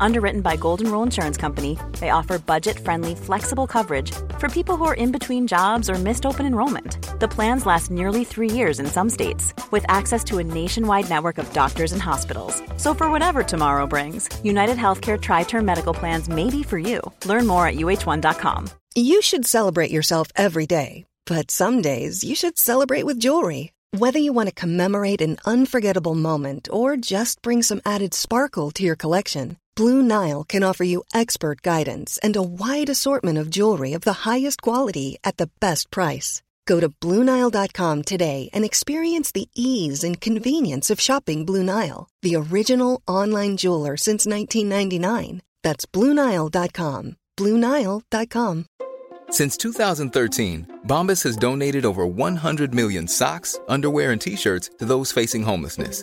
Underwritten by Golden Rule Insurance Company, they offer budget friendly, flexible coverage for people who are in between jobs or missed open enrollment. The plans last nearly three years in some states, with access to a nationwide network of doctors and hospitals. So, for whatever tomorrow brings, United Healthcare Tri Term Medical Plans may be for you. Learn more at uh1.com. You should celebrate yourself every day, but some days you should celebrate with jewelry. Whether you want to commemorate an unforgettable moment or just bring some added sparkle to your collection, Blue Nile can offer you expert guidance and a wide assortment of jewelry of the highest quality at the best price. Go to BlueNile.com today and experience the ease and convenience of shopping Blue Nile, the original online jeweler since 1999. That's BlueNile.com. BlueNile.com. Since 2013, Bombas has donated over 100 million socks, underwear, and t shirts to those facing homelessness.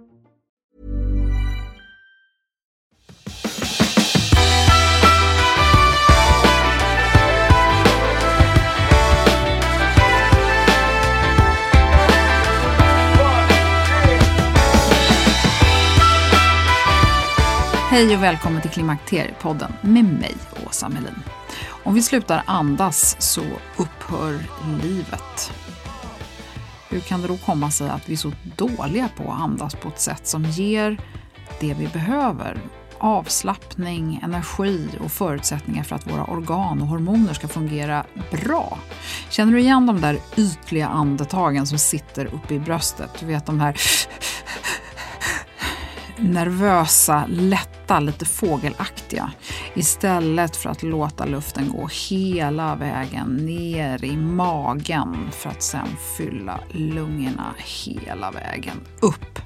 Hej och välkommen till Klimakteriepodden med mig, Åsa Melin. Om vi slutar andas så upphör livet. Hur kan det då komma sig att vi är så dåliga på att andas på ett sätt som ger det vi behöver? Avslappning, energi och förutsättningar för att våra organ och hormoner ska fungera bra. Känner du igen de där ytliga andetagen som sitter uppe i bröstet? Du vet de här nervösa, lätta, lite fågelaktiga. Istället för att låta luften gå hela vägen ner i magen för att sen fylla lungorna hela vägen upp.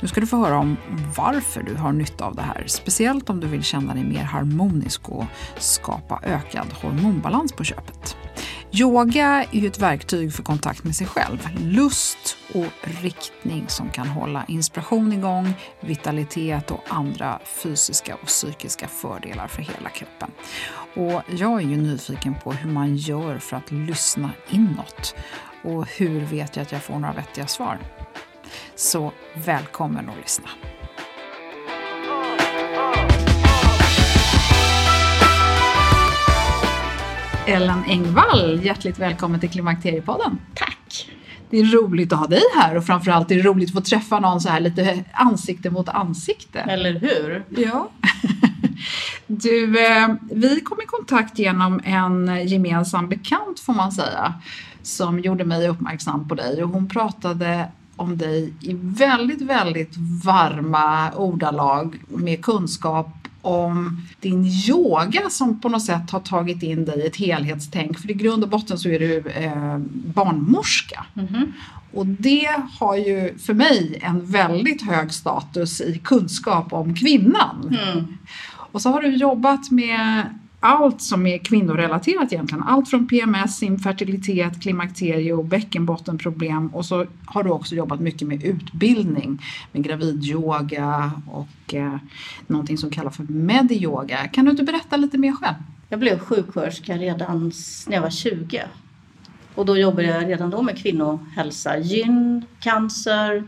Nu ska du få höra om varför du har nytta av det här, speciellt om du vill känna dig mer harmonisk och skapa ökad hormonbalans på köpet. Yoga är ju ett verktyg för kontakt med sig själv. Lust och riktning som kan hålla inspiration igång, vitalitet och andra fysiska och psykiska fördelar för hela kroppen. Och jag är ju nyfiken på hur man gör för att lyssna inåt. Och hur vet jag att jag får några vettiga svar? Så välkommen att lyssna. Ellen Engvall, hjärtligt välkommen till Klimakteriepodden. Tack! Det är roligt att ha dig här och framförallt är det roligt att få träffa någon så här lite ansikte mot ansikte. Eller hur? Ja. Du, eh, vi kom i kontakt genom en gemensam bekant får man säga som gjorde mig uppmärksam på dig och hon pratade om dig i väldigt, väldigt varma ordalag med kunskap om din yoga som på något sätt har tagit in dig i ett helhetstänk. För i grund och botten så är du eh, barnmorska. Mm-hmm. Och det har ju för mig en väldigt hög status i kunskap om kvinnan. Mm. Och så har du jobbat med allt som är kvinnorelaterat egentligen. Allt från PMS, infertilitet, klimakterie och bäckenbottenproblem. Och så har du också jobbat mycket med utbildning med gravidyoga och eh, någonting som kallas för medyoga. Kan du inte berätta lite mer själv? Jag blev sjuksköterska redan när jag var 20. Och då jobbade jag redan då med kvinnohälsa. Gyn, cancer, eh,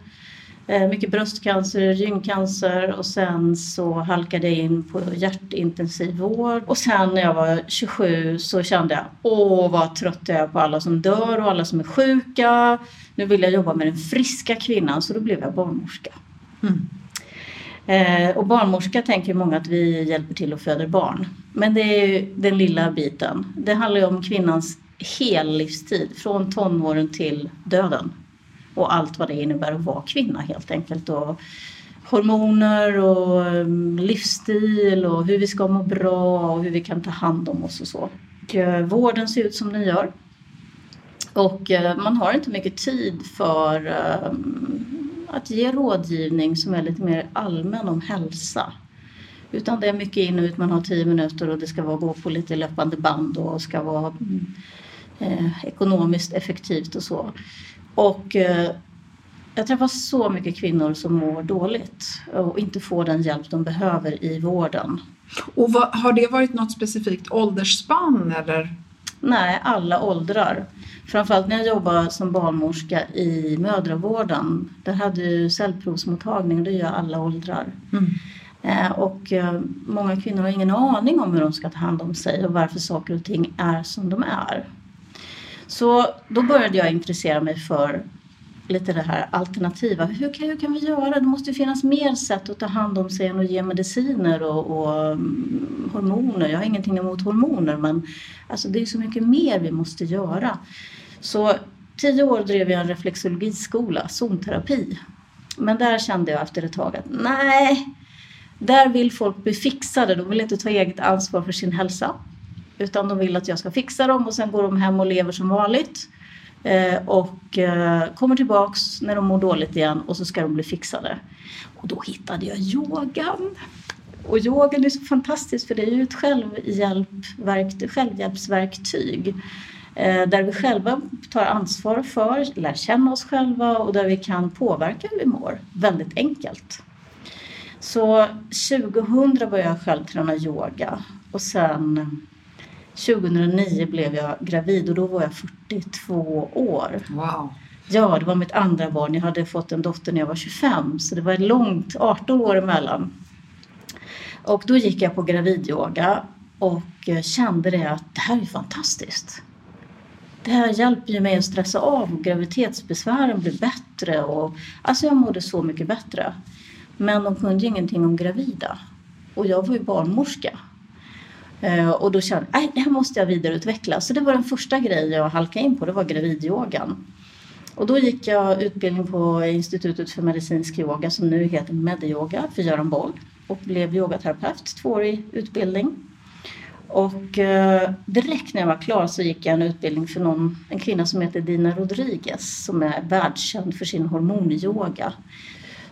mycket bröstcancer, gyncancer och sen så halkade jag in på hjärtintensivvård. Och sen när jag var 27 så kände jag, åh vad trött jag är på alla som dör och alla som är sjuka. Nu vill jag jobba med den friska kvinnan så då blev jag barnmorska. Mm. Eh, och barnmorska tänker många att vi hjälper till att föda barn. Men det är den lilla biten. Det handlar ju om kvinnans hela livstid, från tonåren till döden. Och allt vad det innebär att vara kvinna helt enkelt. Och hormoner och ehm, livsstil och hur vi ska må bra och hur vi kan ta hand om oss och så. Och, eh, vården ser ut som den gör. Och eh, man har inte mycket tid för ehm, att ge rådgivning som är lite mer allmän om hälsa. Utan det är mycket in och ut, man har tio minuter och det ska vara gå på lite löpande band och ska vara mm, eh, ekonomiskt effektivt och så. Och eh, jag träffar så mycket kvinnor som mår dåligt och inte får den hjälp de behöver i vården. Och vad, har det varit något specifikt åldersspann eller? Nej, alla åldrar. Framförallt när jag jobbade som barnmorska i mödravården. Där hade ju cellprovsmottagning och det gör alla åldrar. Mm. Eh, och eh, många kvinnor har ingen aning om hur de ska ta hand om sig och varför saker och ting är som de är. Så då började jag intressera mig för lite det här alternativa. Hur kan, hur kan vi göra? Det måste ju finnas mer sätt att ta hand om sig än att ge mediciner och, och mm, hormoner. Jag har ingenting emot hormoner men alltså, det är så mycket mer vi måste göra. Så tio år drev jag en reflexologiskola, zonterapi. Men där kände jag efter ett tag att nej, där vill folk bli fixade. De vill inte ta eget ansvar för sin hälsa. Utan de vill att jag ska fixa dem och sen går de hem och lever som vanligt. Eh, och eh, kommer tillbaks när de mår dåligt igen och så ska de bli fixade. Och då hittade jag yogan. Och yogan är så fantastiskt för det är ju ett självhjälpverktyg, självhjälpsverktyg. Eh, där vi själva tar ansvar för, lär känna oss själva och där vi kan påverka hur vi mår. Väldigt enkelt. Så 2000 började jag själv träna yoga och sen 2009 blev jag gravid och då var jag 42 år. Wow. Ja, det var mitt andra barn. Jag hade fått en dotter när jag var 25 så det var långt, 18 år emellan. Och då gick jag på gravidyoga och kände det att det här är fantastiskt. Det här hjälper ju mig att stressa av och graviditetsbesvären blir bättre och alltså jag mådde så mycket bättre. Men de kunde ingenting om gravida och jag var ju barnmorska Eh, Eh, och då kände jag att det här måste jag vidareutveckla. Så det var den första grejen jag halkade in på, det var gravidyogan. Och då gick jag utbildning på Institutet för medicinsk yoga som nu heter Medyoga för Göran Boll och blev yogaterapeut, tvåårig utbildning. Och eh, direkt när jag var klar så gick jag en utbildning för någon, en kvinna som heter Dina Rodriguez som är världskänd för sin hormonyoga.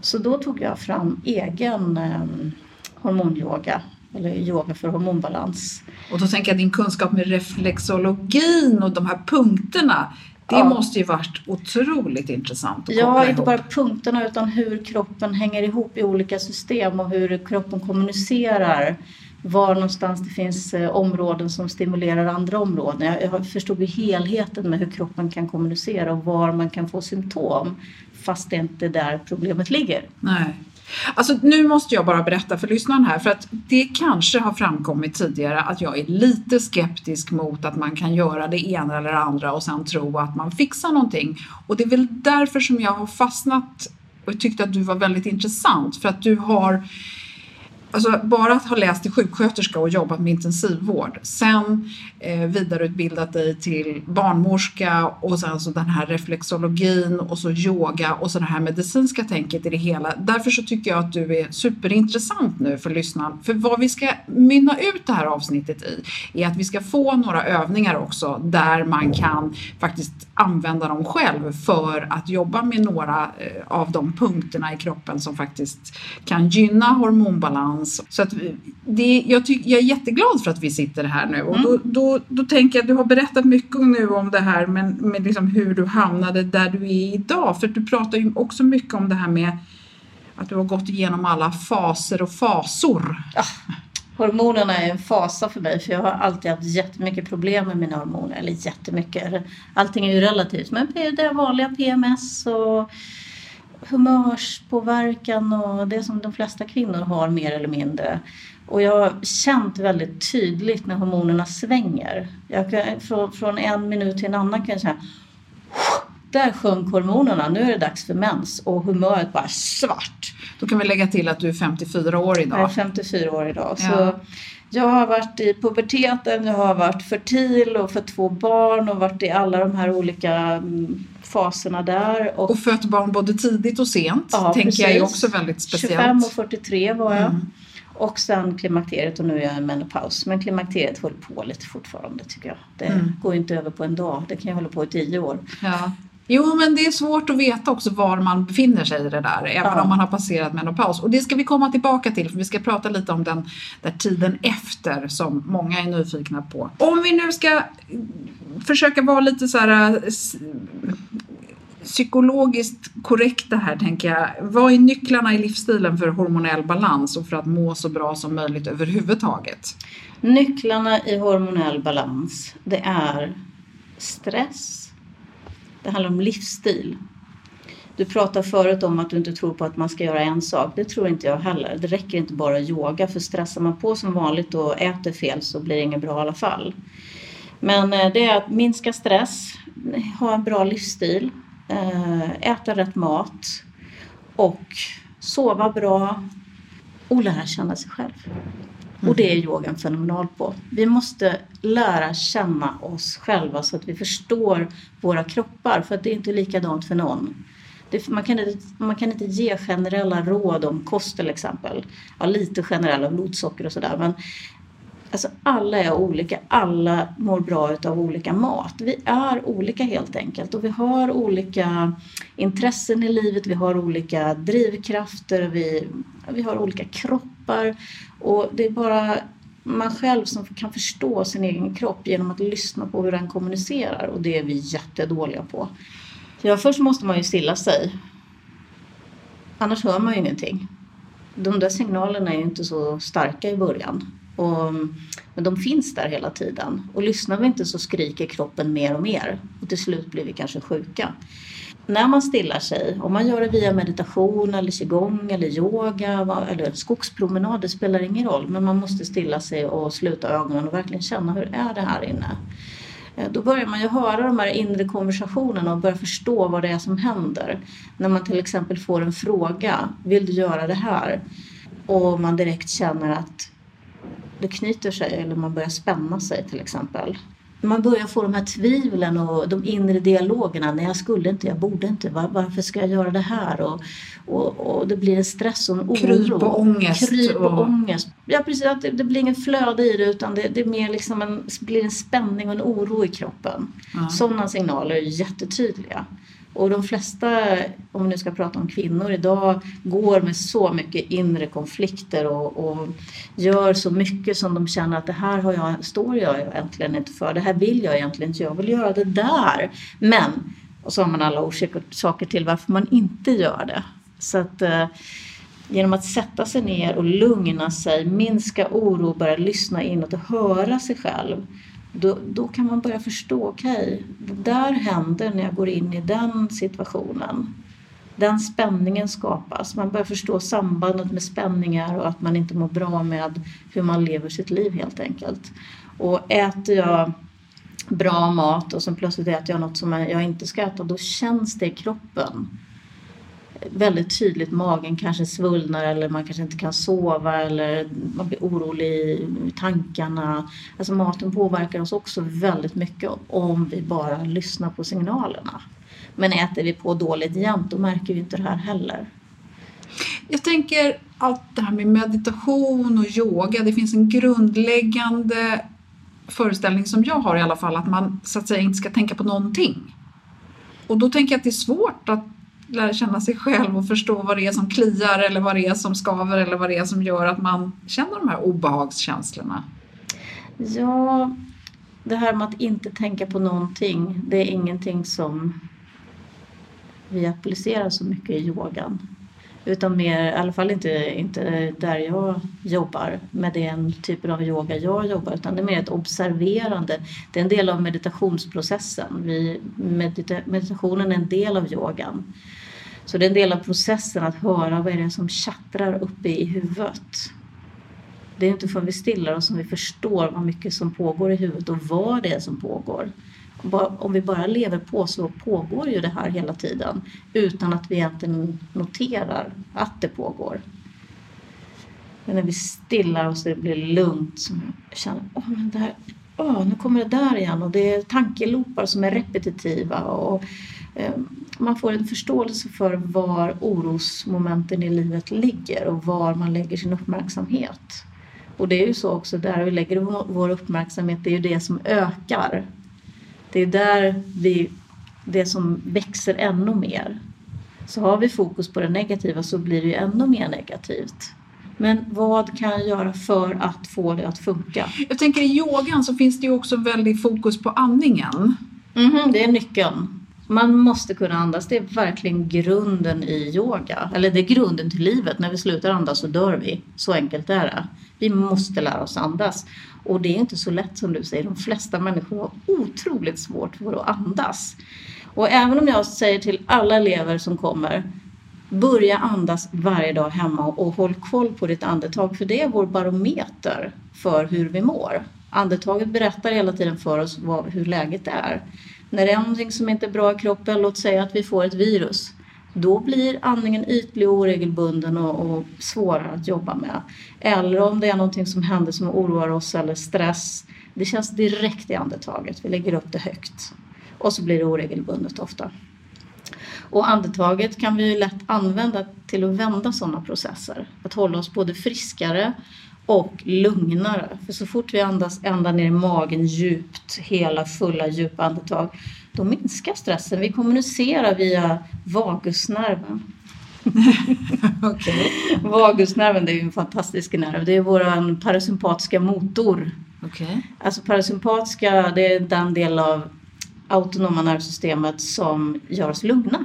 Så då tog jag fram egen eh, hormonyoga eller yoga för hormonbalans. Och då tänker jag din kunskap med reflexologin och de här punkterna. Det ja. måste ju varit otroligt intressant att Ja, inte ihop. bara punkterna utan hur kroppen hänger ihop i olika system och hur kroppen kommunicerar. Var någonstans det finns eh, områden som stimulerar andra områden. Jag, jag förstod ju helheten med hur kroppen kan kommunicera och var man kan få symptom fast det inte är där problemet ligger. Nej. Alltså nu måste jag bara berätta för lyssnaren här för att det kanske har framkommit tidigare att jag är lite skeptisk mot att man kan göra det ena eller andra och sen tro att man fixar någonting. Och det är väl därför som jag har fastnat och tyckte att du var väldigt intressant för att du har Alltså bara att ha läst till sjuksköterska och jobbat med intensivvård, sen eh, vidareutbildat dig till barnmorska och sen så den här reflexologin och så yoga och så det här medicinska tänket i det hela. Därför så tycker jag att du är superintressant nu för lyssnaren. För vad vi ska mynna ut det här avsnittet i är att vi ska få några övningar också där man kan faktiskt använda dem själv för att jobba med några eh, av de punkterna i kroppen som faktiskt kan gynna hormonbalans. Så att det, jag, tyck, jag är jätteglad för att vi sitter här nu och då, mm. då, då tänker jag, du har berättat mycket nu om det här men med liksom hur du hamnade där du är idag. För du pratar ju också mycket om det här med att du har gått igenom alla faser och fasor. Ja. Hormonerna är en fasa för mig för jag har alltid haft jättemycket problem med mina hormoner. Eller jättemycket, allting är ju relativt. Men det är vanliga PMS och humörspåverkan och det som de flesta kvinnor har mer eller mindre. Och jag har känt väldigt tydligt när hormonerna svänger. Jag kan, från, från en minut till en annan kan jag säga där sjönk hormonerna, nu är det dags för mens och humöret bara svart. Då kan vi lägga till att du är 54 år idag. Jag är 54 år idag. Ja. Jag har varit i puberteten, jag har varit fertil och fött två barn och varit i alla de här olika mm, faserna där. Och, och fött barn både tidigt och sent, ja, tänker precis. jag är också väldigt speciellt. 25 och 43 var jag. Mm. Och sen klimakteriet och nu är jag i menopaus. Men klimakteriet håller på lite fortfarande tycker jag. Det mm. går inte över på en dag. Det kan ju hålla på i tio år. Ja. Jo, men det är svårt att veta också var man befinner sig i det där, även Ja. om man har passerat menopaus. Och det ska vi komma tillbaka till, för vi ska prata lite om den där tiden efter som många är nyfikna på. Om vi nu ska försöka vara lite så här s- psykologiskt korrekta här, tänker jag. Vad är nycklarna i livsstilen för hormonell balans och för att må så bra som möjligt överhuvudtaget? Nycklarna i hormonell balans, det är stress. Det handlar om livsstil. Du pratade förut om att du inte tror på att man ska göra en sak. Det tror inte jag heller. Det räcker inte bara att yoga, för stressar man på som vanligt och äter fel så blir det inget bra i alla fall. Men eh, det är att minska stress, ha en bra livsstil, eh, äta rätt mat och sova bra och lära känna sig själv. Och det är yogan fenomenal på. Vi måste lära känna oss själva så att vi förstår våra kroppar. För att det är inte likadant för någon. Det, man, kan inte, man kan inte ge generella råd om kost till exempel. Ja, lite generella blodsocker och sådär. Men alltså, alla är olika. Alla mår bra utav olika mat. Vi är olika helt enkelt. Och vi har olika intressen i livet. Vi har olika drivkrafter. Vi, vi har olika kroppar. Och det är bara man själv som kan förstå sin egen kropp genom att lyssna på hur den kommunicerar. Och det är vi jättedåliga på. Ja, först måste man ju stilla sig. Annars hör man ju ingenting. De där signalerna är ju inte så starka i början. Och, men de finns där hela tiden. Och lyssnar vi inte så skriker kroppen mer och mer. Och till slut blir vi kanske sjuka. När man stillar sig, om man gör det via meditation eller qigong eller yoga eller skogspromenad, det spelar ingen roll. Men man måste stilla sig och sluta ögonen och verkligen känna hur är det här inne. Eh, då börjar man ju höra de här inre konversationerna och börja förstå vad det är som händer. När man till exempel får en fråga, vill du göra det här? Och man direkt känner att det knyter sig eller man börjar spänna sig till exempel. Man börjar få de här tvivlen och de inre dialogerna. Nej, jag skulle inte, jag borde inte. Var, varför ska jag göra det här? Och, och, och det blir en stress och en oro. Kryp och ångest Kryp och och- ångest. Ja, precis. Att det, det blir ingen flöde i det utan det, det är mer liksom en, blir en spänning och en oro i kroppen. Ja. Sådana signaler är jättetydliga. Och de flesta, om vi nu ska prata om kvinnor idag, går med så mycket inre konflikter och, och gör så mycket som de känner att det här har jag, står jag egentligen inte för. Det här vill jag egentligen inte. Jag vill göra det där. Men, och så har man alla orsaker till varför man inte gör det. Så att eh, genom att sätta sig ner och lugna sig, minska oro, börja lyssna inåt och höra sig själv. Då, då kan man börja förstå, okej, det där händer när jag går in i den situationen. Den spänningen skapas. Man börjar förstå sambandet med spänningar och att man inte mår bra med hur man lever sitt liv helt enkelt. Och äter jag bra mat och sen plötsligt äter jag något som jag inte ska äta, då känns det i kroppen väldigt tydligt. Magen kanske svullnar eller man kanske inte kan sova eller man blir orolig i tankarna. Alltså maten påverkar oss också väldigt mycket om vi bara lyssnar på signalerna. Men äter vi på dåligt jämt då märker vi inte det här heller. Jag tänker allt det här med meditation och yoga. Det finns en grundläggande föreställning som jag har i alla fall att man så att säga inte ska tänka på någonting. Och då tänker jag att det är svårt att lära känna sig själv och förstå vad det är som kliar eller vad det är som skaver eller vad det är som gör att man känner de här obehagskänslorna. Ja, det här med att inte tänka på någonting, det är ingenting som vi applicerar så mycket i yogan. Utan mer, i alla fall inte, inte där jag jobbar med den typen av yoga jag jobbar utan det är mer ett observerande. Det är en del av meditationsprocessen. Vi, medita, meditationen är en del av yogan. Så det är en del av processen att höra vad är det som tjattrar uppe i huvudet. Det är inte förrän vi stillar oss som vi förstår vad mycket som pågår i huvudet och vad det är som pågår. Om vi bara lever på så pågår ju det här hela tiden utan att vi egentligen noterar att det pågår. Men när vi stillar oss och det blir lugnt så känner åh, men det här, åh, nu kommer det där igen och det är tankelopar som är repetitiva och man får en förståelse för var orosmomenten i livet ligger och var man lägger sin uppmärksamhet. Och det är ju så också, där vi lägger vår uppmärksamhet, det är ju det som ökar. Det är där vi det som växer ännu mer. Så har vi fokus på det negativa så blir det ju ännu mer negativt. Men vad kan jag göra för att få det att funka? Jag tänker i yogan så finns det ju också väldigt fokus på andningen. Mhm, det är nyckeln. Man måste kunna andas. Det är verkligen grunden i yoga. Eller det är grunden till livet. När vi slutar andas så dör vi. Så enkelt är det. Vi måste lära oss andas. Och det är inte så lätt som du säger. De flesta människor har otroligt svårt för att andas. Och även om jag säger till alla elever som kommer Börja andas varje dag hemma och håll koll på ditt andetag för det är vår barometer för hur vi mår. Andetaget berättar hela tiden för oss vad, hur läget är. När det är någonting som inte är bra i kroppen, låt säga att vi får ett virus, då blir andningen ytlig och oregelbunden och, och svårare att jobba med. Eller om det är någonting som händer som oroar oss eller stress, det känns direkt i andetaget, vi lägger upp det högt. Och så blir det oregelbundet ofta. Och andetaget kan vi ju lätt använda till att vända sådana processer. Att hålla oss både friskare och lugnare. För så fort vi andas ända ner i magen djupt, hela fulla djupa andetag, då minskar stressen. Vi kommunicerar via vagusnerven. Okej. Vagusnerven det är ju en fantastisk nerv. Det är vår parasympatiska motor. Okay. Alltså parasympatiska, det är den del av autonoma nervsystemet som gör oss lugna.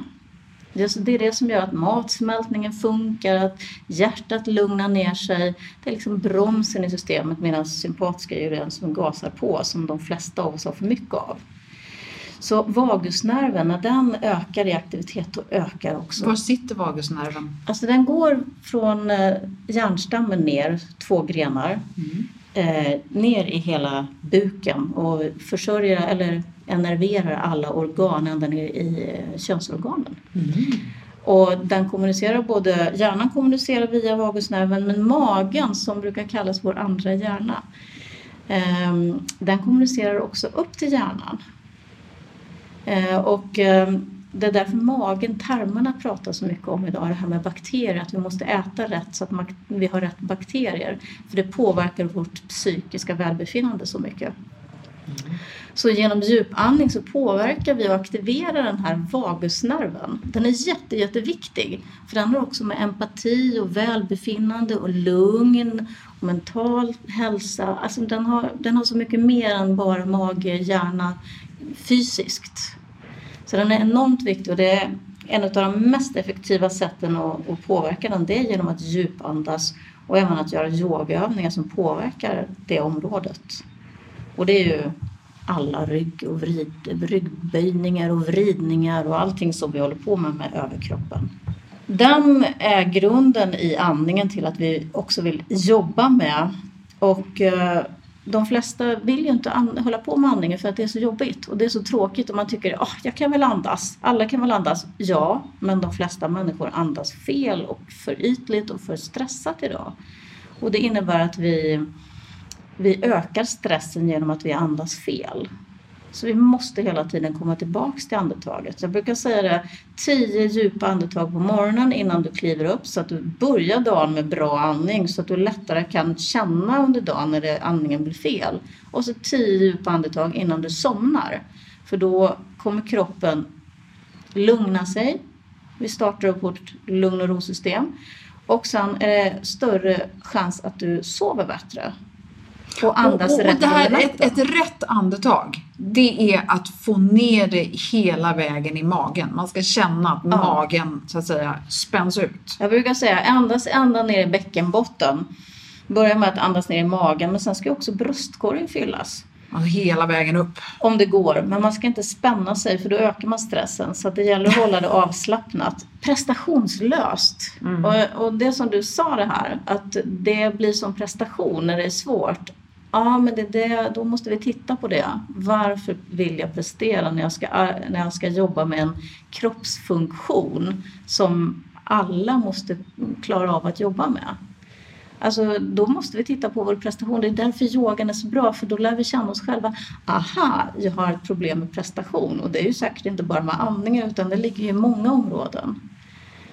Det är det som gör att matsmältningen funkar, att hjärtat lugnar ner sig. Det är liksom bromsen i systemet medan sympatiska är den som gasar på, som de flesta av oss har för mycket av. Så vagusnerven, när den ökar i aktivitet, då ökar också... Var sitter vagusnerven? Alltså den går från eh, hjärnstammen ner, två grenar, mm. Eh, ner i hela buken och försörjer, eller enerverar alla organ ända ner i eh, könsorganen. Mm. Och den kommunicerar både, hjärnan kommunicerar via vagusnerven men magen som brukar kallas vår andra hjärna eh, den kommunicerar också upp till hjärnan. Eh, och eh, det är därför magen, tarmarna pratar så mycket om idag, det här med bakterier, att vi måste äta rätt så att vi har rätt bakterier. För det påverkar vårt psykiska välbefinnande så mycket. Mm. Så genom djupandning så påverkar vi och aktiverar den här vagusnerven. Den är jätte, jätteviktig för den har också med empati och välbefinnande och lugn och mental hälsa. Alltså den har, den har så mycket mer än bara mage, hjärna fysiskt. Så den är enormt viktig och det är en av de mest effektiva sätten att, att påverka den det är genom att djupandas och även att göra yogaövningar som påverkar det området. Och det är ju alla rygg och vrid, ryggböjningar och vridningar och allting som vi håller på med med överkroppen. Den är grunden i andningen till att vi också vill jobba med och eh, de flesta vill ju inte hålla på med andningen för att det är så jobbigt och det är så tråkigt och man tycker att oh, jag kan väl andas, alla kan väl andas. Ja, men de flesta människor andas fel och för ytligt och för stressat idag. Och det innebär att vi vi ökar stressen genom att vi andas fel. Så vi måste hela tiden komma tillbaks till andetaget. Jag brukar säga det, tio djupa andetag på morgonen innan du kliver upp så att du börjar dagen med bra andning så att du lättare kan känna under dagen när det, andningen blir fel. Och så tio djupa andetag innan du somnar. För då kommer kroppen lugna sig. Vi startar upp vårt lugn och ro-system. Och sen är det större chans att du sover bättre och andas och, och, rätt och det här, ett, ett rätt andetag, det är att få ner det hela vägen i magen. Man ska känna att ja. magen så att säga spänns ut. Jag brukar säga andas ända ner i bäckenbotten. Börja med att andas ner i magen men sen ska också bröstkorgen fyllas. Alltså hela vägen upp. Om det går, men man ska inte spänna sig för då ökar man stressen. Så det gäller att hålla det avslappnat. Prestationslöst. Mm. Och, och, det som du sa det här, att det blir som prestation när det är svårt. Ja, men det, det, då måste vi titta på det. Varför vill jag prestera när jag, ska, när jag ska jobba med en kroppsfunktion som alla måste klara av att jobba med? Alltså, då måste vi titta på vår prestation. Det är därför yogan är så bra, för då lär vi känna oss själva. Aha, jag har ett problem med prestation. Och det är ju säkert inte bara med andningen, utan det ligger i många områden.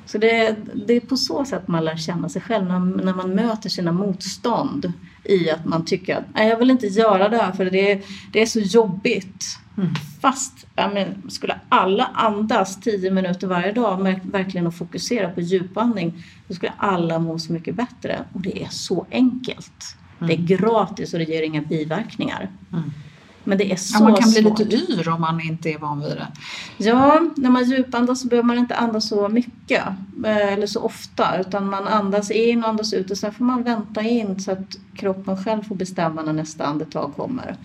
Så det, det är på så sätt man lär känna sig själv, när, när man möter sina motstånd i att man tycker att Nej, jag vill inte göra det här för det är, det är så jobbigt. Mm. Fast men, skulle alla andas 10 minuter varje dag, verkligen och fokusera på djupandning, då skulle alla må så mycket bättre. Och det är så enkelt. Mm. Det är mm. gratis och det ger inga biverkningar. Mm. Men det är så ja, Man kan bli svårt. lite yr om man inte är van vid det. Ja, när man djupandas så behöver man inte andas så mycket eh, eller så ofta utan man andas in och andas ut och sen får man vänta in så att kroppen själv får bestämma när nästa andetag kommer.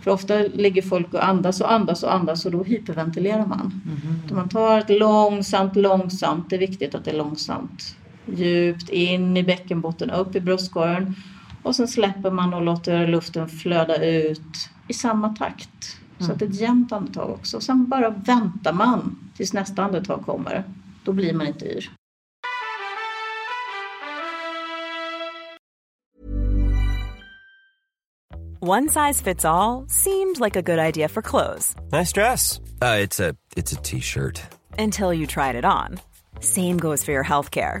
För ofta ligger folk och andas och andas och andas och då hyperventilerar man. Mm. Man tar ett långsamt, långsamt, det är viktigt att det är långsamt. Djupt in i bäckenbotten, upp i bröstkorgen och sen släpper man och låter luften flöda ut i samma takt. Mm. Så att det är ett jämnt andetag också. Sen bara väntar man tills nästa andetag kommer. Då blir man inte yr. One size fits all seemed like a good idea for clothes. Nice dress. Uh, it's a t-shirt. Until you tried it on. Same goes for your healthcare.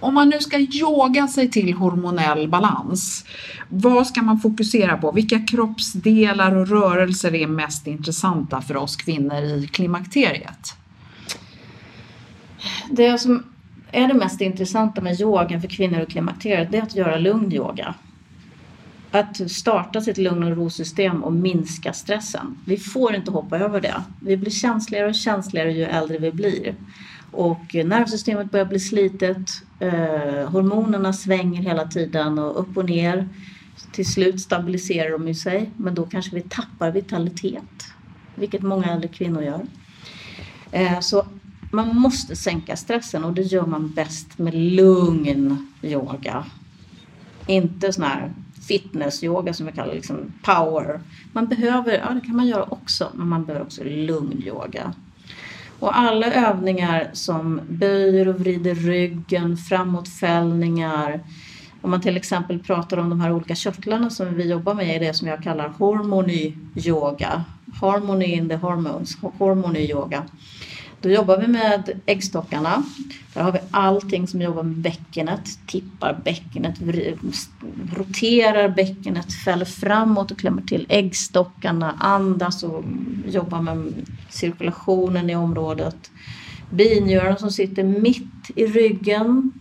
Om man nu ska yoga sig till hormonell balans, vad ska man fokusera på? Vilka kroppsdelar och rörelser är mest intressanta för oss kvinnor i klimakteriet? Det som är det mest intressanta med yoga för kvinnor i klimakteriet, det är att göra lugn yoga. Att starta sitt lugn och ro-system och minska stressen. Vi får inte hoppa över det. Vi blir känsligare och känsligare ju äldre vi blir. Och nervsystemet börjar bli slitet, eh, hormonerna svänger hela tiden och upp och ner. Till slut stabiliserar de sig, men då kanske vi tappar vitalitet, vilket många äldre kvinnor gör. Eh, så man måste sänka stressen och det gör man bäst med lugn yoga. Inte sån här fitnessyoga som vi kallar liksom power. Man behöver, ja det kan man göra också, men man behöver också lugn yoga. Och alla övningar som böjer och vrider ryggen, framåtfällningar. Om man till exempel pratar om de här olika körtlarna som vi jobbar med är det som jag kallar harmony yoga. Harmony in the hormones, harmony yoga. Då jobbar vi med äggstockarna. Där har vi allting som jobbar med bäckenet. Tippar bäckenet, roterar bäckenet, fäller framåt och klämmer till äggstockarna. Andas och jobbar med cirkulationen i området. Binjurarna som sitter mitt i ryggen.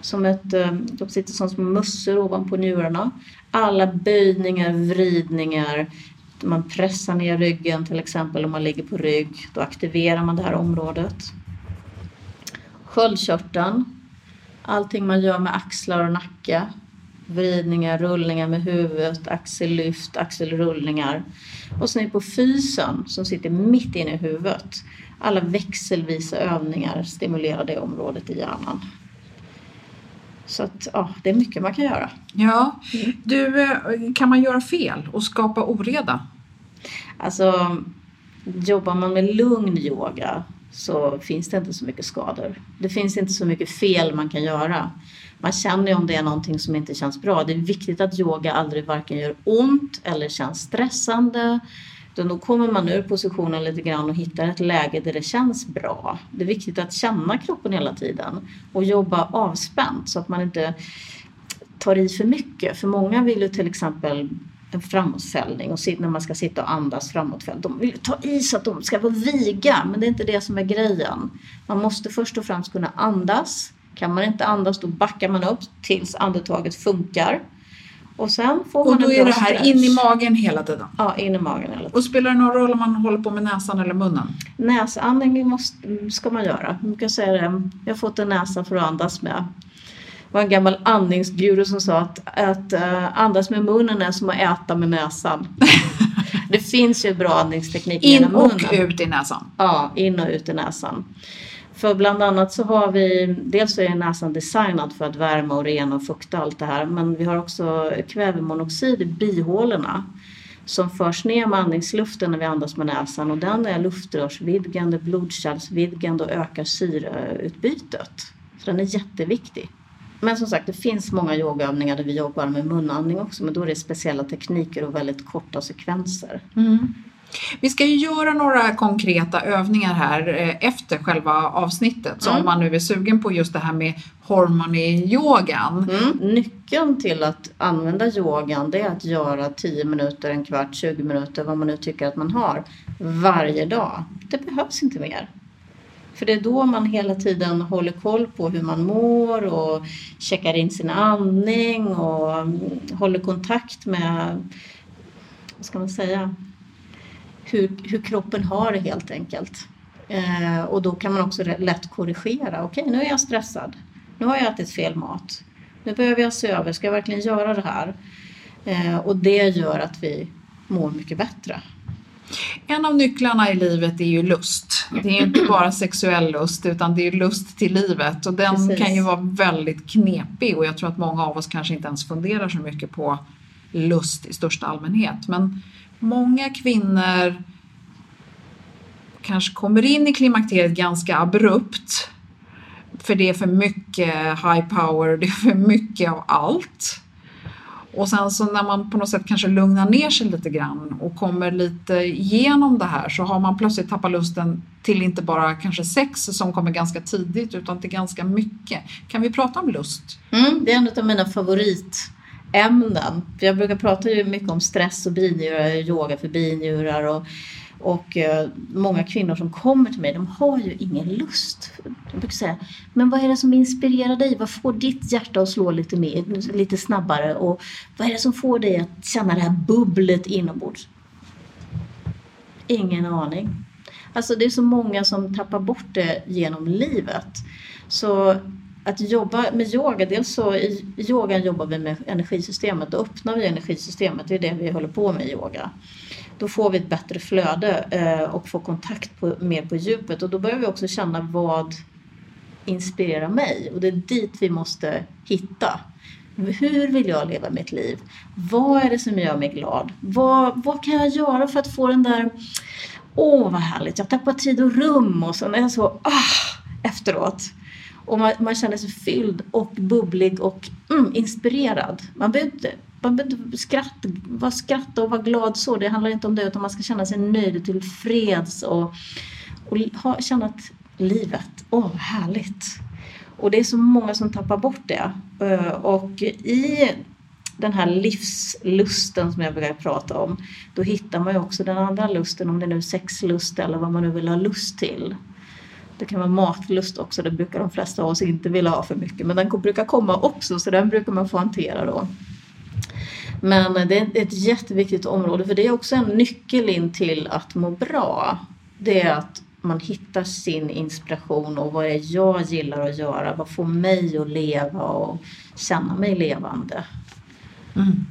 Som ett, eh, de sitter som små mössor ovanpå njurarna. Alla böjningar, vridningar, man pressar ner ryggen till exempel om man ligger på rygg. Då aktiverar man det här området. Sköldkörteln. Allting man gör med axlar och nacke. Vridningar, rullningar med huvudet, axellyft, axelrullningar. Och sen på fysen som sitter mitt inne i huvudet. Alla växelvisa övningar stimulerar det området i hjärnan. Så att, ja, det är mycket man kan göra. Ja, du, eh, kan man göra fel och skapa oreda? Alltså, jobbar man med lugn yoga så finns det inte så mycket skador. Det finns inte så mycket fel man kan göra. Man känner ju om det är någonting som inte känns bra. Det är viktigt att yoga aldrig varken gör ont eller känns stressande. Utan då kommer man ur positionen lite grann och hittar ett läge där det känns bra. Det är viktigt att känna kroppen hela tiden och jobba avspänt så att man inte tar i för mycket. För många vill ju till exempel en framåtfällning och när man ska sitta och andas framåtfälld. De vill ta i så att de ska vara viga, men det är inte det som är grejen. Man måste först och främst kunna andas. Kan man inte andas då backar man upp tills andetaget funkar. Och sen får man Och då är det här stretch. in i magen hela tiden? Ja, in i magen hela tiden. Och spelar det någon roll om man håller på med näsan eller munnen? Näsandning måste, ska man göra. Jag brukar säga det, jag har fått en näsa för att andas med. Det var en gammal andningsguru som sa att, att eh, andas med munnen är som att äta med näsan. det finns ju bra andningsteknik In genom och munnen. ut i näsan? Ja, in och ut i näsan. För bland annat så har vi, dels så är näsan designad för att värma och rena och fukta allt det här. Men vi har också kvävemonoxid i bihålorna som förs ner med andningsluften när vi andas med näsan och den är luftrörsvidgande, blodkärlsvidgande och ökar syreutbytet. Så den är jätteviktig. Men som sagt, det finns många yogaövningar där vi jobbar med munandning också, men då är det speciella tekniker och väldigt korta sekvenser. Mm. Vi ska ju göra några konkreta övningar här eh, efter själva avsnittet. Så Mm. om man nu är sugen på just det här med harmony-yogan. Mm. Nyckeln till att använda yogan det är att göra 10 minuter, en kvart, 20 minuter, vad man nu tycker att man har, varje dag. Det behövs inte mer. För det är då man hela tiden håller koll på hur man mår och checkar in sin andning och mm, håller kontakt med, vad ska man säga, hur, hur kroppen har det helt enkelt. Eh, och då kan man också lätt korrigera. Okej, nu är jag stressad. Nu har jag ätit fel mat. Nu behöver jag se över, ska jag verkligen göra det här? Eh, och det gör att vi mår mycket bättre. En av nycklarna i livet är ju lust. Det är inte bara sexuell lust utan det är lust till livet och den Precis. kan ju vara väldigt knepig och jag tror att många av oss kanske inte ens funderar så mycket på lust i största allmänhet. Men många kvinnor kanske kommer in i klimakteriet ganska abrupt för det är för mycket high power, det är för mycket av allt. Och sen så när man på något sätt kanske lugnar ner sig lite grann och kommer lite igenom det här så har man plötsligt tappat lusten till inte bara kanske sex som kommer ganska tidigt utan till ganska mycket. Kan vi prata om lust? Mm, det är en av mina favorit ämnen. jag brukar prata ju mycket om stress och binjurar, yoga för binjurar och, och eh, många kvinnor som kommer till mig, de har ju ingen lust. Jag brukar säga, men vad är det som inspirerar dig? Vad får ditt hjärta att slå lite mer, lite snabbare? Och vad är det som får dig att känna det här bubblet inombords? Ingen aning. Alltså det är så många som tappar bort det genom livet. Så att jobba med yoga, dels så i yogan jobbar vi med energisystemet. Då öppnar vi energisystemet, det är det vi håller på med i yoga. Då får vi ett bättre flöde eh, och får kontakt på, mer på djupet och då börjar vi också känna vad inspirerar mig och det är dit vi måste hitta. Hur vill jag leva mitt liv? Vad är det som gör mig glad? Vad, vad kan jag göra för att få den där Åh vad härligt, jag tappar tid och rum och sen är jag så ah, efteråt. Och man, man känner sig fylld och bubblig och mm, inspirerad. Man behöver inte, man behöver skratta, vara skratta och vara glad så. Det handlar inte om det utan man ska känna sig nöjd och tillfreds och, och ha, känna att livet, åh oh, härligt. Och det är så många som tappar bort det. Eh, och i den här livslusten som jag brukar prata om, då hittar man ju också den andra lusten, om det nu är sexlust eller vad man nu vill ha lust till. Det kan vara matlust också, det brukar de flesta av oss inte vilja ha för mycket, men den brukar komma också, så den brukar man få hantera då. Men det är ett jätteviktigt område för det är också en nyckel in till att må bra. Det är att man hittar sin inspiration och vad är jag gillar att göra? Vad får mig att leva och känna mig levande? Mm.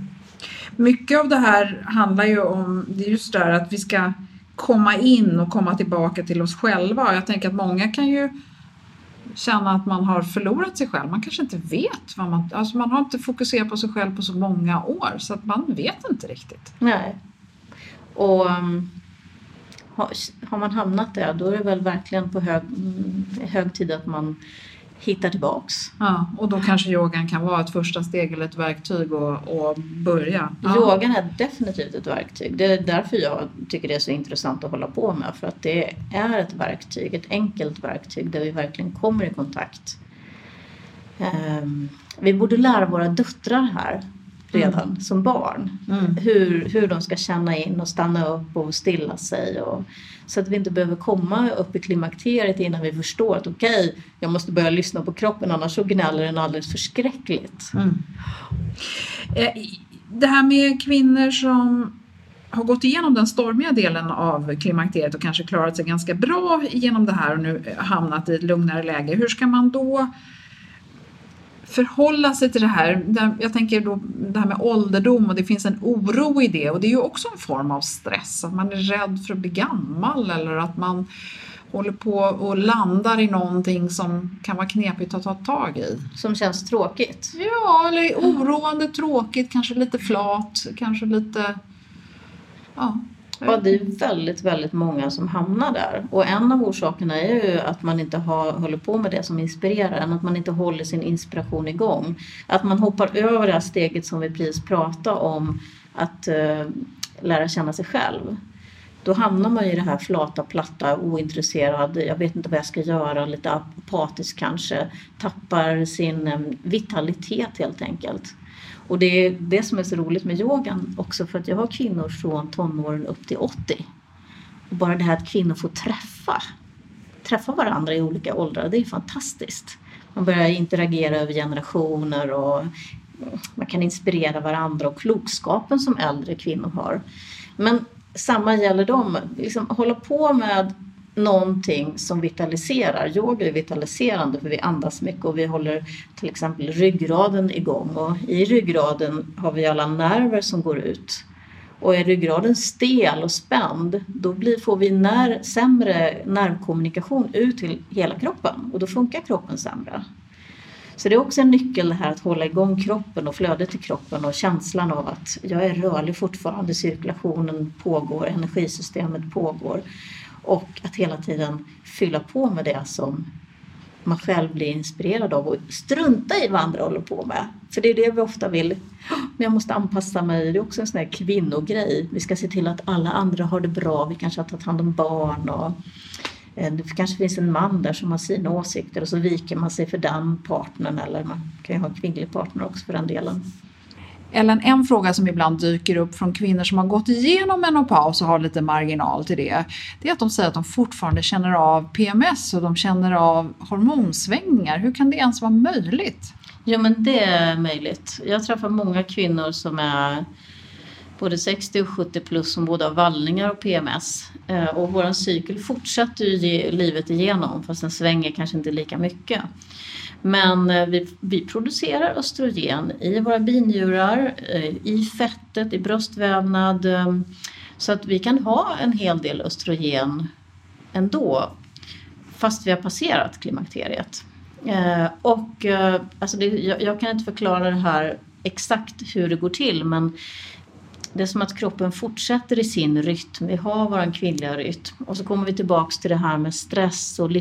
Mycket av det här handlar ju om det är just det här att vi ska komma in och komma tillbaka till oss själva. Jag tänker att många kan ju känna att man har förlorat sig själv. Man kanske inte vet vad man... Alltså man har inte fokuserat på sig själv på så många år så att man vet inte riktigt. Nej. Och um, har, man hamnat där då är det väl verkligen på hög, mm, hög tid att man hitta tillbaks. Ja, och då kanske yogan kan vara ett första steg eller ett verktyg att börja. Ja. Yogan är definitivt ett verktyg. Det är därför jag tycker det är så intressant att hålla på med. För att det är ett verktyg, ett enkelt verktyg där vi verkligen kommer i kontakt. Um, vi borde lära våra döttrar här redan mm. som barn. Mm. Hur, hur de ska känna in och stanna upp och stilla sig. Och, så att vi inte behöver komma upp i klimakteriet innan vi förstår att okej, okay, jag måste börja lyssna på kroppen annars så gnäller den alldeles förskräckligt. Mm. Eh, det här med kvinnor som har gått igenom den stormiga delen av klimakteriet och kanske klarat sig ganska bra genom det här och nu hamnat i ett lugnare läge. Hur ska man då förhålla sig till det här. Jag tänker då det här med ålderdom och det finns en oro i det och det är ju också en form av stress. Att man är rädd för att bli gammal eller att man håller på och landar i någonting som kan vara knepigt att ta tag i. Som känns tråkigt? Ja, eller oroande, tråkigt, kanske lite flat, kanske lite... Ja, Ja, det är väldigt, väldigt många som hamnar där. Och en av orsakerna är ju att man inte har, håller på med det som inspirerar en, att man inte håller sin inspiration igång. Att man hoppar över det här steget som vi precis pratade om, att uh, lära känna sig själv. Då hamnar man i det här flata, platta, ointresserad, jag vet inte vad jag ska göra, lite apatisk kanske. Tappar sin um, vitalitet helt enkelt. Och det är det som är så roligt med yogan också för att jag har kvinnor från tonåren upp till 80. Och bara det här att kvinnor får träffa, träffa varandra i olika åldrar, det är fantastiskt. Man börjar interagera över generationer och man kan inspirera varandra och klokskapen som äldre kvinnor har. Men samma gäller dem, liksom hålla på med någonting som vitaliserar. Yoga är vitaliserande för vi andas mycket och vi håller till exempel ryggraden igång och i ryggraden har vi alla nerver som går ut. Och är ryggraden stel och spänd då blir, får vi när, sämre nervkommunikation ut till hela kroppen och då funkar kroppen sämre. Så det är också en nyckel det här att hålla igång kroppen och flödet i kroppen och känslan av att jag är rörlig fortfarande, cirkulationen pågår, energisystemet pågår. Och att hela tiden fylla på med det som man själv blir inspirerad av och strunta i vad andra håller på med. För det är det vi ofta vill. Men jag måste anpassa mig. Det är också en sån här kvinnogrej. Vi ska se till att alla andra har det bra. Vi kanske har tagit hand om barn och eh, det kanske finns en man där som har sina åsikter och så viker man sig för den partnern eller man kan ju ha en kvinnlig partner också för den delen. Ellen, en fråga som ibland dyker upp från kvinnor som har gått igenom menopaus och har lite marginal till det, det är att de säger att de fortfarande känner av PMS och de känner av hormonsvängningar. Hur kan det ens vara möjligt? Jo men det är möjligt. Jag träffar många kvinnor som är både 60 och 70 plus som både har vallningar och PMS. Eh, och vår cykel fortsätter ju livet igenom fast den svänger kanske inte lika mycket. Men eh, vi, vi producerar östrogen i våra binjurar, eh, i fettet, i bröstvävnad. Eh, så att vi kan ha en hel del östrogen ändå fast vi har passerat klimakteriet. Och alltså det, jag, jag kan inte förklara det här exakt hur det går till men det är som att kroppen fortsätter i sin rytm. Vi har vår kvinnliga rytm. Och så kommer vi tillbaks till det här med stress och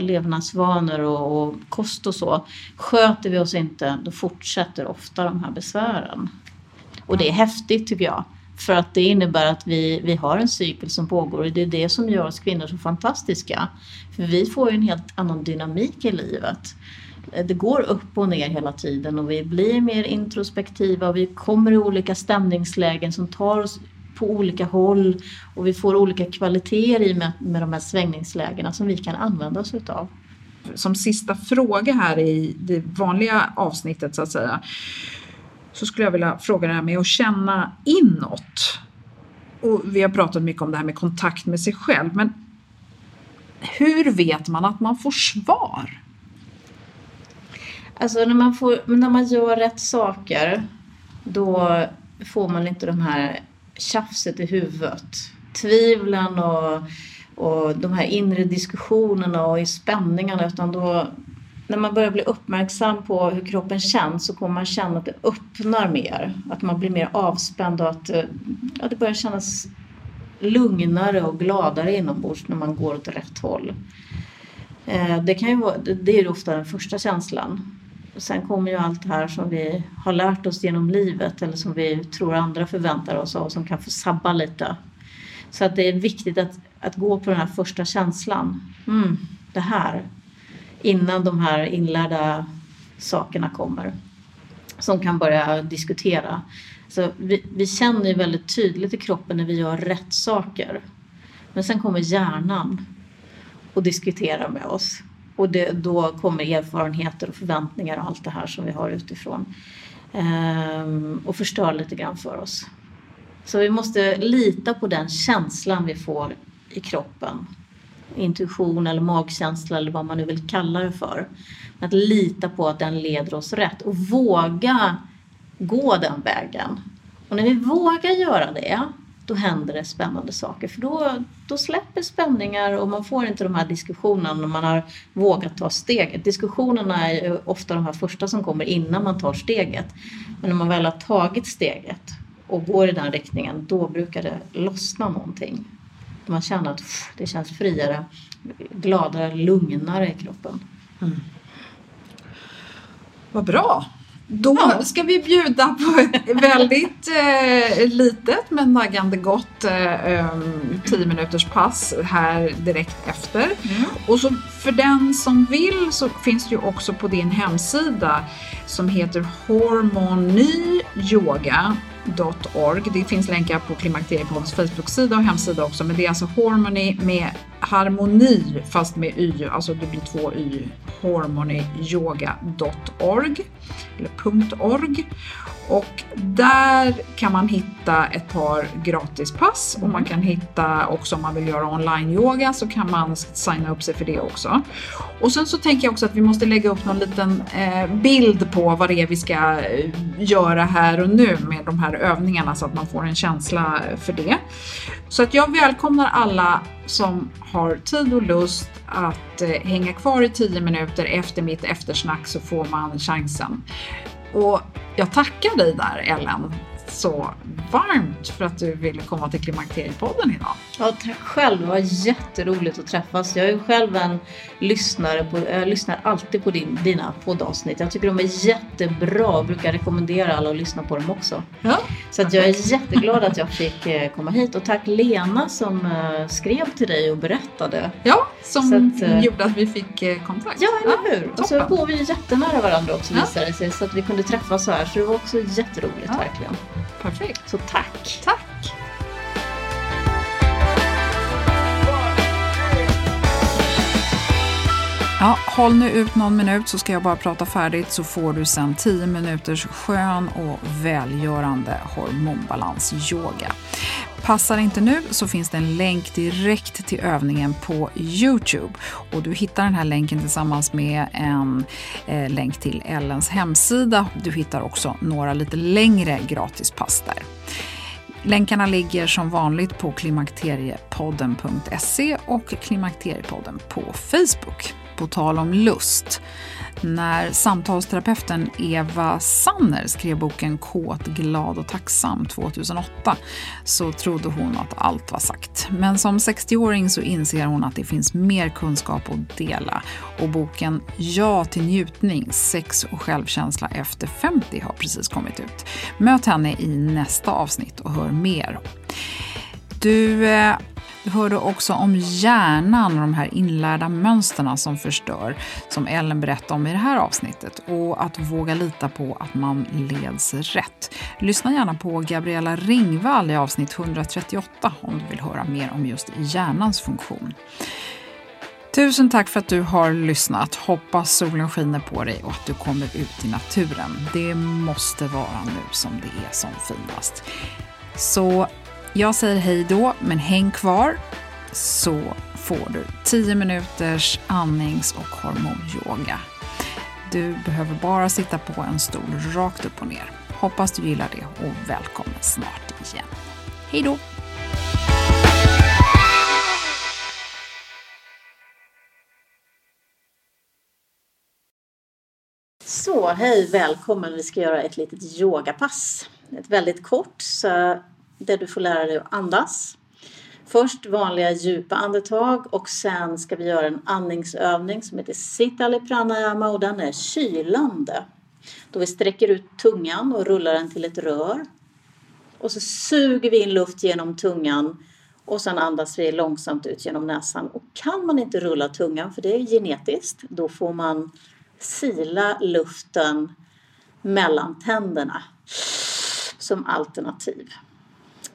levnadsvanor och, och, kost och så. Sköter vi oss inte, då fortsätter ofta de här besvären. Och det är häftigt tycker jag. För att det innebär att vi, vi har en cykel som pågår och det är det som gör oss kvinnor så fantastiska. För vi får ju en helt annan dynamik i livet Eh, det går upp och ner hela tiden och vi blir mer introspektiva och vi kommer i olika stämningslägen som tar oss på olika håll och vi får olika kvaliteter i med, med de här svängningslägena som vi kan använda oss utav. Som sista fråga här i det vanliga avsnittet så att säga. så skulle jag vilja fråga det här med att känna inåt. Och vi har pratat mycket om det här med kontakt med sig själv, men hur vet man att man får svar? Alltså när man, får, när man gör rätt saker då får man inte de här tjafset i huvudet. Tvivlen och, och de här inre diskussionerna och spänningarna utan då när man börjar bli uppmärksam på hur kroppen känns så kommer man känna att det öppnar mer. Att man blir mer avspänd och att eh, ja, det börjar kännas lugnare och gladare inombords när man går åt rätt håll. Eh, det, kan ju vara, det är ofta den första känslan. Sen kommer ju allt det här som vi har lärt oss genom livet eller som vi tror andra förväntar oss av som kan få sabba lite. Så att det är viktigt att, att gå på den här första känslan. Mm, det här. Innan de här inlärda sakerna kommer. Som kan börja diskutera. Så vi, vi känner ju väldigt tydligt i kroppen när vi gör rätt saker. Men sen kommer hjärnan och diskuterar med oss. Och det, då kommer erfarenheter och förväntningar och allt det här som vi har utifrån. Ehm, och förstör lite grann för oss. Så vi måste lita på den känslan vi får i kroppen. Intuition eller magkänsla eller vad man nu vill kalla det för. Att lita på att den leder oss rätt och våga gå den vägen. Och när vi vågar göra det då händer det spännande saker. För då, då släpper spänningar och man får inte de här diskussionerna när man har vågat ta steget. Diskussionerna är ofta de här första som kommer innan man tar steget. Men när man väl har tagit steget och går i den riktningen, då brukar det lossna någonting. Man känner att det känns friare, gladare, lugnare i kroppen. Mm. Vad bra! Då ja. ska vi bjuda på ett väldigt eh, litet men naggande gott eh, 10 minuters pass här direkt efter. Mm. Och så för den som vill så finns det ju också på din hemsida som heter hormonyyoga.org. Det finns länkar på Klimakteriepoddens Facebook-sida och hemsida också men det är alltså Harmony med harmoni fast med y, alltså det blir två y. Harmonyyoga.org eller .org och där kan man hitta ett par gratispass och man kan hitta också om man vill göra online-yoga så kan man signa upp sig för det också. Och sen så tänker jag också att vi måste lägga upp någon liten eh, bild på vad det är vi ska eh, göra här och nu med de här övningarna så att man får en känsla för det. Så att jag välkomnar alla som har tid och lust att eh, hänga kvar i 10 minuter efter mitt eftersnack så får man chansen. Och jag tackar dig där Ellen så varmt för att du ville komma till Klimakteriepodden idag. Ja, tack själv. Det var jätteroligt att träffas. Jag är själv en lyssnare. På, jag lyssnar alltid på din, dina poddavsnitt. Jag tycker de är jättebra och brukar rekommendera alla att lyssna på dem också. Ja, så att jag är jätteglad att jag fick eh, komma hit. Och tack Lena som eh, skrev till dig och berättade. Ja, som att, eh, gjorde att vi fick kontakt. Ja, eller hur? Ja, och så bor vi jättenära varandra också ja. visade det sig. Så att vi kunde träffas så här. Så det var också jätteroligt ja. verkligen. Perfekt. Så tack. Tack. Ja, håll nu ut någon minut så ska jag bara prata färdigt så får du sen 10 minuters skön och välgörande hormonbalans-yoga. Passar inte nu så finns det en länk direkt till övningen på Youtube. Och du hittar den här länken tillsammans med en eh, länk till Ellens hemsida. Du hittar också några lite längre gratispass där. Länkarna ligger som vanligt på klimakteriepodden.se och Klimakteriepodden på Facebook. På tal om lust. När samtalsterapeuten Eva Sanner skrev boken Kåt, glad och tacksam 2008 så trodde hon att allt var sagt. Men som 60-åring så inser hon att det finns mer kunskap att dela och boken Ja till njutning, sex och självkänsla efter 50 har precis kommit ut. Möt henne i nästa avsnitt och hör mer. Du eh, du hörde också om hjärnan och de här inlärda mönsterna som förstör, som Ellen berättade om i det här avsnittet. Och att våga lita på att man leds rätt. Lyssna gärna på Gabriella Ringvall i avsnitt 138 om du vill höra mer om just hjärnans funktion. Tusen tack för att du har lyssnat. Hoppas solen skiner på dig och att du kommer ut i naturen. Det måste vara nu som det är som finast. Så jag säger hej då, men häng kvar så får du 10 minuters andnings och hormonyoga. Du behöver bara sitta på en stol rakt upp och ner. Hoppas du gillar det och välkommen snart igen. Hej då! Så, hej, välkommen. Vi ska göra ett litet yogapass. Ett väldigt kort, så där du får lära dig att andas. Först vanliga djupa andetag och sen ska vi göra en andningsövning som heter Sittali Pranayama och den är kylande. Då vi sträcker ut tungan och rullar den till ett rör. Och så suger vi in luft genom tungan och sen andas vi långsamt ut genom näsan. Och kan man inte rulla tungan, för det är genetiskt, då får man sila luften mellan tänderna som alternativ.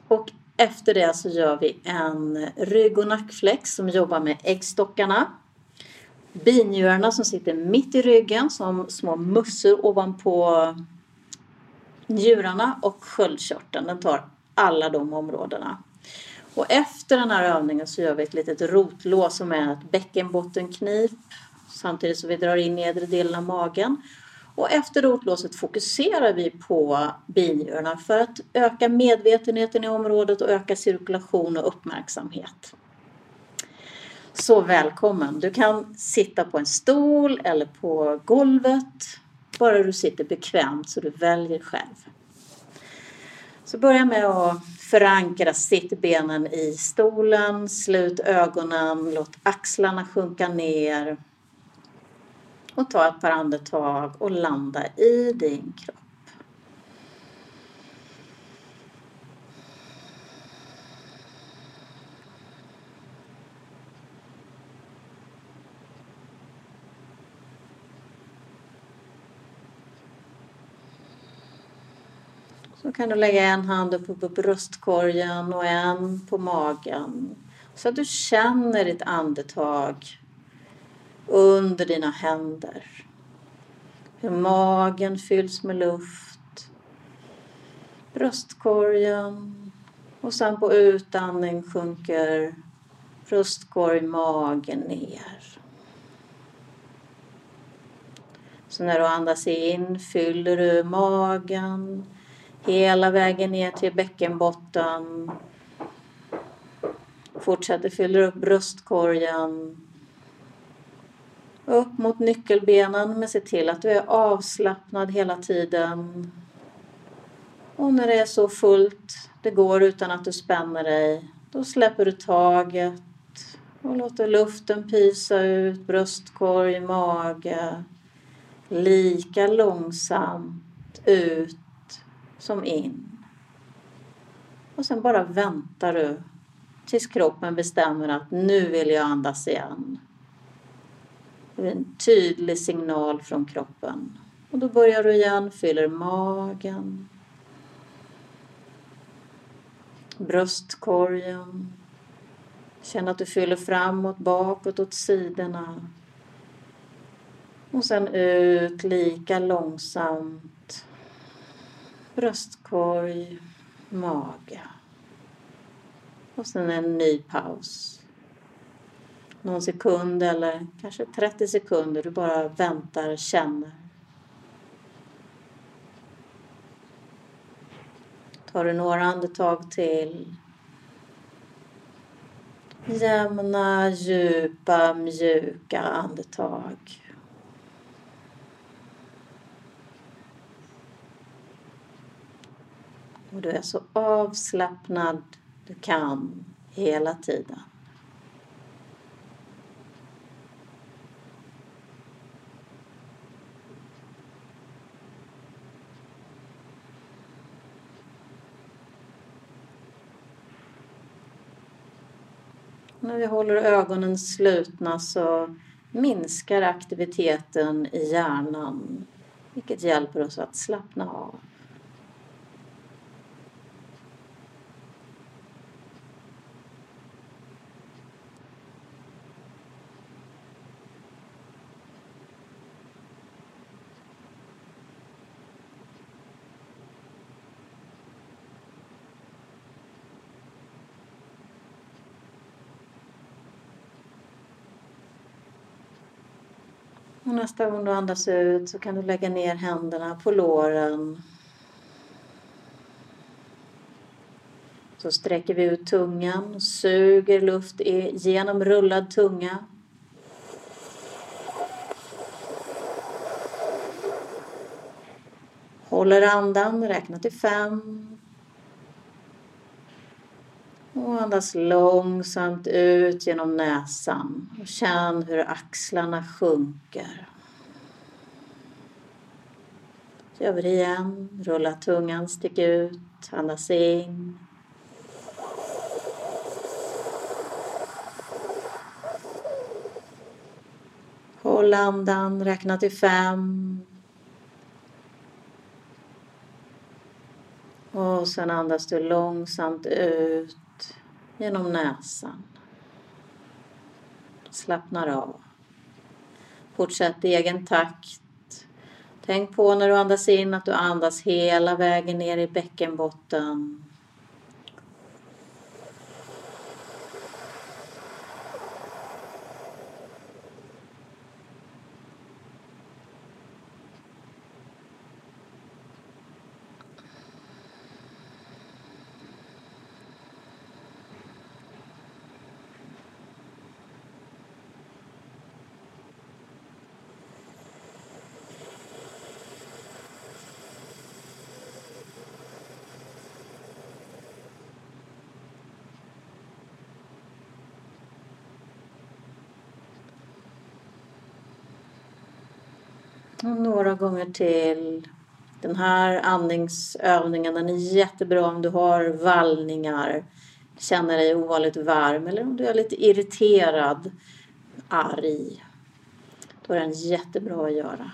Och efter det så gör vi en rygg och nackflex som jobbar med äggstockarna. Binjurarna som sitter mitt i ryggen som små mussor ovanpå njurarna och sköldkörteln. Den tar alla de områdena. Och efter den här övningen så gör vi ett litet rotlås som är ett bäckenbottenknip samtidigt som vi drar in nedre delen av magen. Och efter rotlåset fokuserar vi på binjurarna för att öka medvetenheten i området och öka cirkulation och uppmärksamhet. Så välkommen! Du kan sitta på en stol eller på golvet, bara du sitter bekvämt så du väljer själv. Så börja med att förankra sittbenen i stolen, slut ögonen, låt axlarna sjunka ner och ta ett par andetag och landa i din kropp. Så kan du lägga en hand uppe på bröstkorgen och en på magen. Så att du känner ditt andetag under dina händer. Hur magen fylls med luft. Bröstkorgen. Och sen på utandning sjunker bröstkorg, magen ner. Så när du andas in fyller du magen hela vägen ner till bäckenbotten. Fortsätter fyller upp bröstkorgen upp mot nyckelbenen men se till att du är avslappnad hela tiden. Och när det är så fullt, det går utan att du spänner dig, då släpper du taget och låter luften pysa ut, bröstkorg, mage. Lika långsamt ut som in. Och sen bara väntar du tills kroppen bestämmer att nu vill jag andas igen. Det en tydlig signal från kroppen. Och då börjar du igen, fyller magen. Bröstkorgen. Känn att du fyller framåt, bakåt, åt sidorna. Och sen ut lika långsamt. Bröstkorg, mage. Och sen en ny paus någon sekund eller kanske 30 sekunder. Du bara väntar, känner. Tar du några andetag till. Jämna, djupa, mjuka andetag. Och du är så avslappnad du kan hela tiden. När vi håller ögonen slutna så minskar aktiviteten i hjärnan vilket hjälper oss att slappna av. Och nästa gång du andas ut så kan du lägga ner händerna på låren. Så sträcker vi ut tungan och suger luft genom rullad tunga. Håller andan, räknar till fem. Och andas långsamt ut genom näsan och känn hur axlarna sjunker. Så gör vi det igen. Rulla tungan, stick ut, andas in. Håll andan, räkna till fem. Och sen andas du långsamt ut genom näsan. Slappnar av. Fortsätt i egen takt. Tänk på när du andas in att du andas hela vägen ner i bäckenbotten. Och några gånger till. Den här andningsövningen den är jättebra om du har vallningar, känner dig ovanligt varm eller om du är lite irriterad, arg. Då är den jättebra att göra.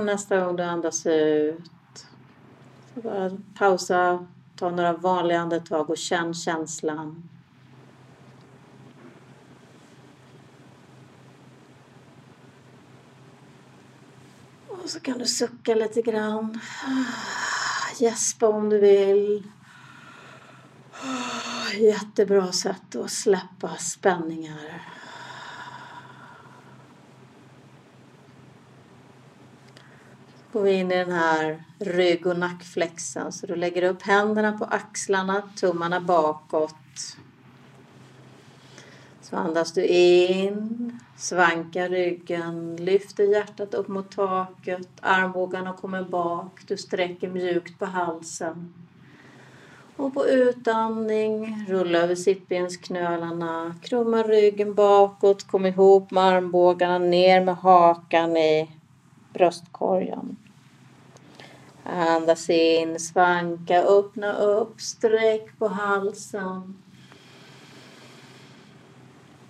Och nästa gång du andas ut, så bara pausa, ta några vanliga andetag och känn känslan. Och så kan du sucka lite grann. Gäspa om du vill. Jättebra sätt att släppa spänningar. Går vi in i den här rygg och nackflexen. Så du lägger upp händerna på axlarna, tummarna bakåt. Så andas du in, svankar ryggen, lyfter hjärtat upp mot taket, armbågarna kommer bak, du sträcker mjukt på halsen. Och på utandning, rulla över sittbensknölarna, krumma ryggen bakåt, kom ihop med armbågarna, ner med hakan i bröstkorgen. Andas in, svanka, öppna upp, sträck på halsen.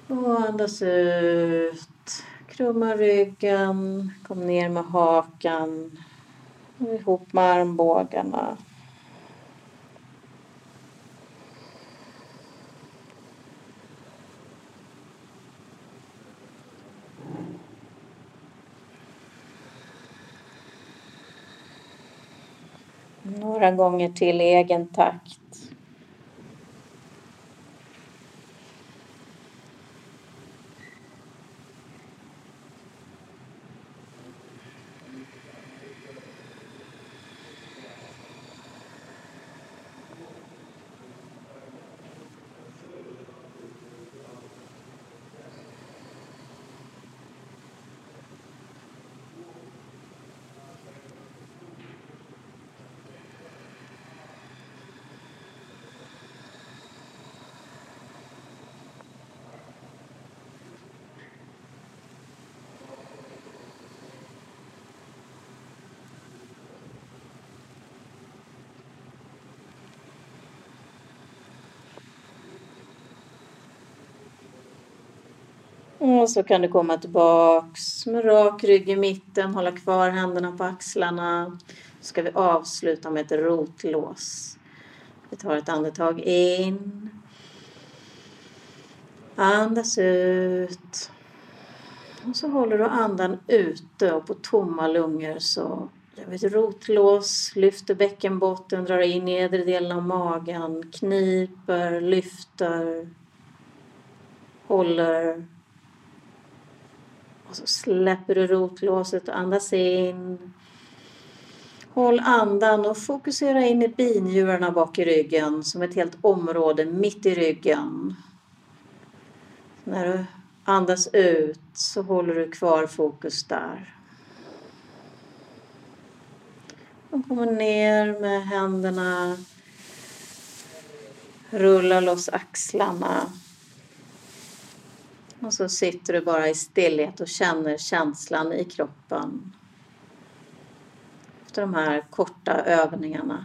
Och andas ut. Krumma ryggen, kom ner med hakan. Ihop med armbågarna. Några gånger till i egen takt. Och så kan du komma tillbaks med rak rygg i mitten, hålla kvar händerna på axlarna. Så ska vi avsluta med ett rotlås. Vi tar ett andetag in. Andas ut. Och så håller du andan ute och på tomma lungor så gör vi ett rotlås, lyfter bäckenbotten, drar in nedre delen av magen, kniper, lyfter, håller. Och så släpper du rotlåset och andas in. Håll andan och fokusera in i binjurarna bak i ryggen som ett helt område mitt i ryggen. När du andas ut så håller du kvar fokus där. Och kommer ner med händerna. Rullar loss axlarna. Och så sitter du bara i stillhet och känner känslan i kroppen. Efter de här korta övningarna.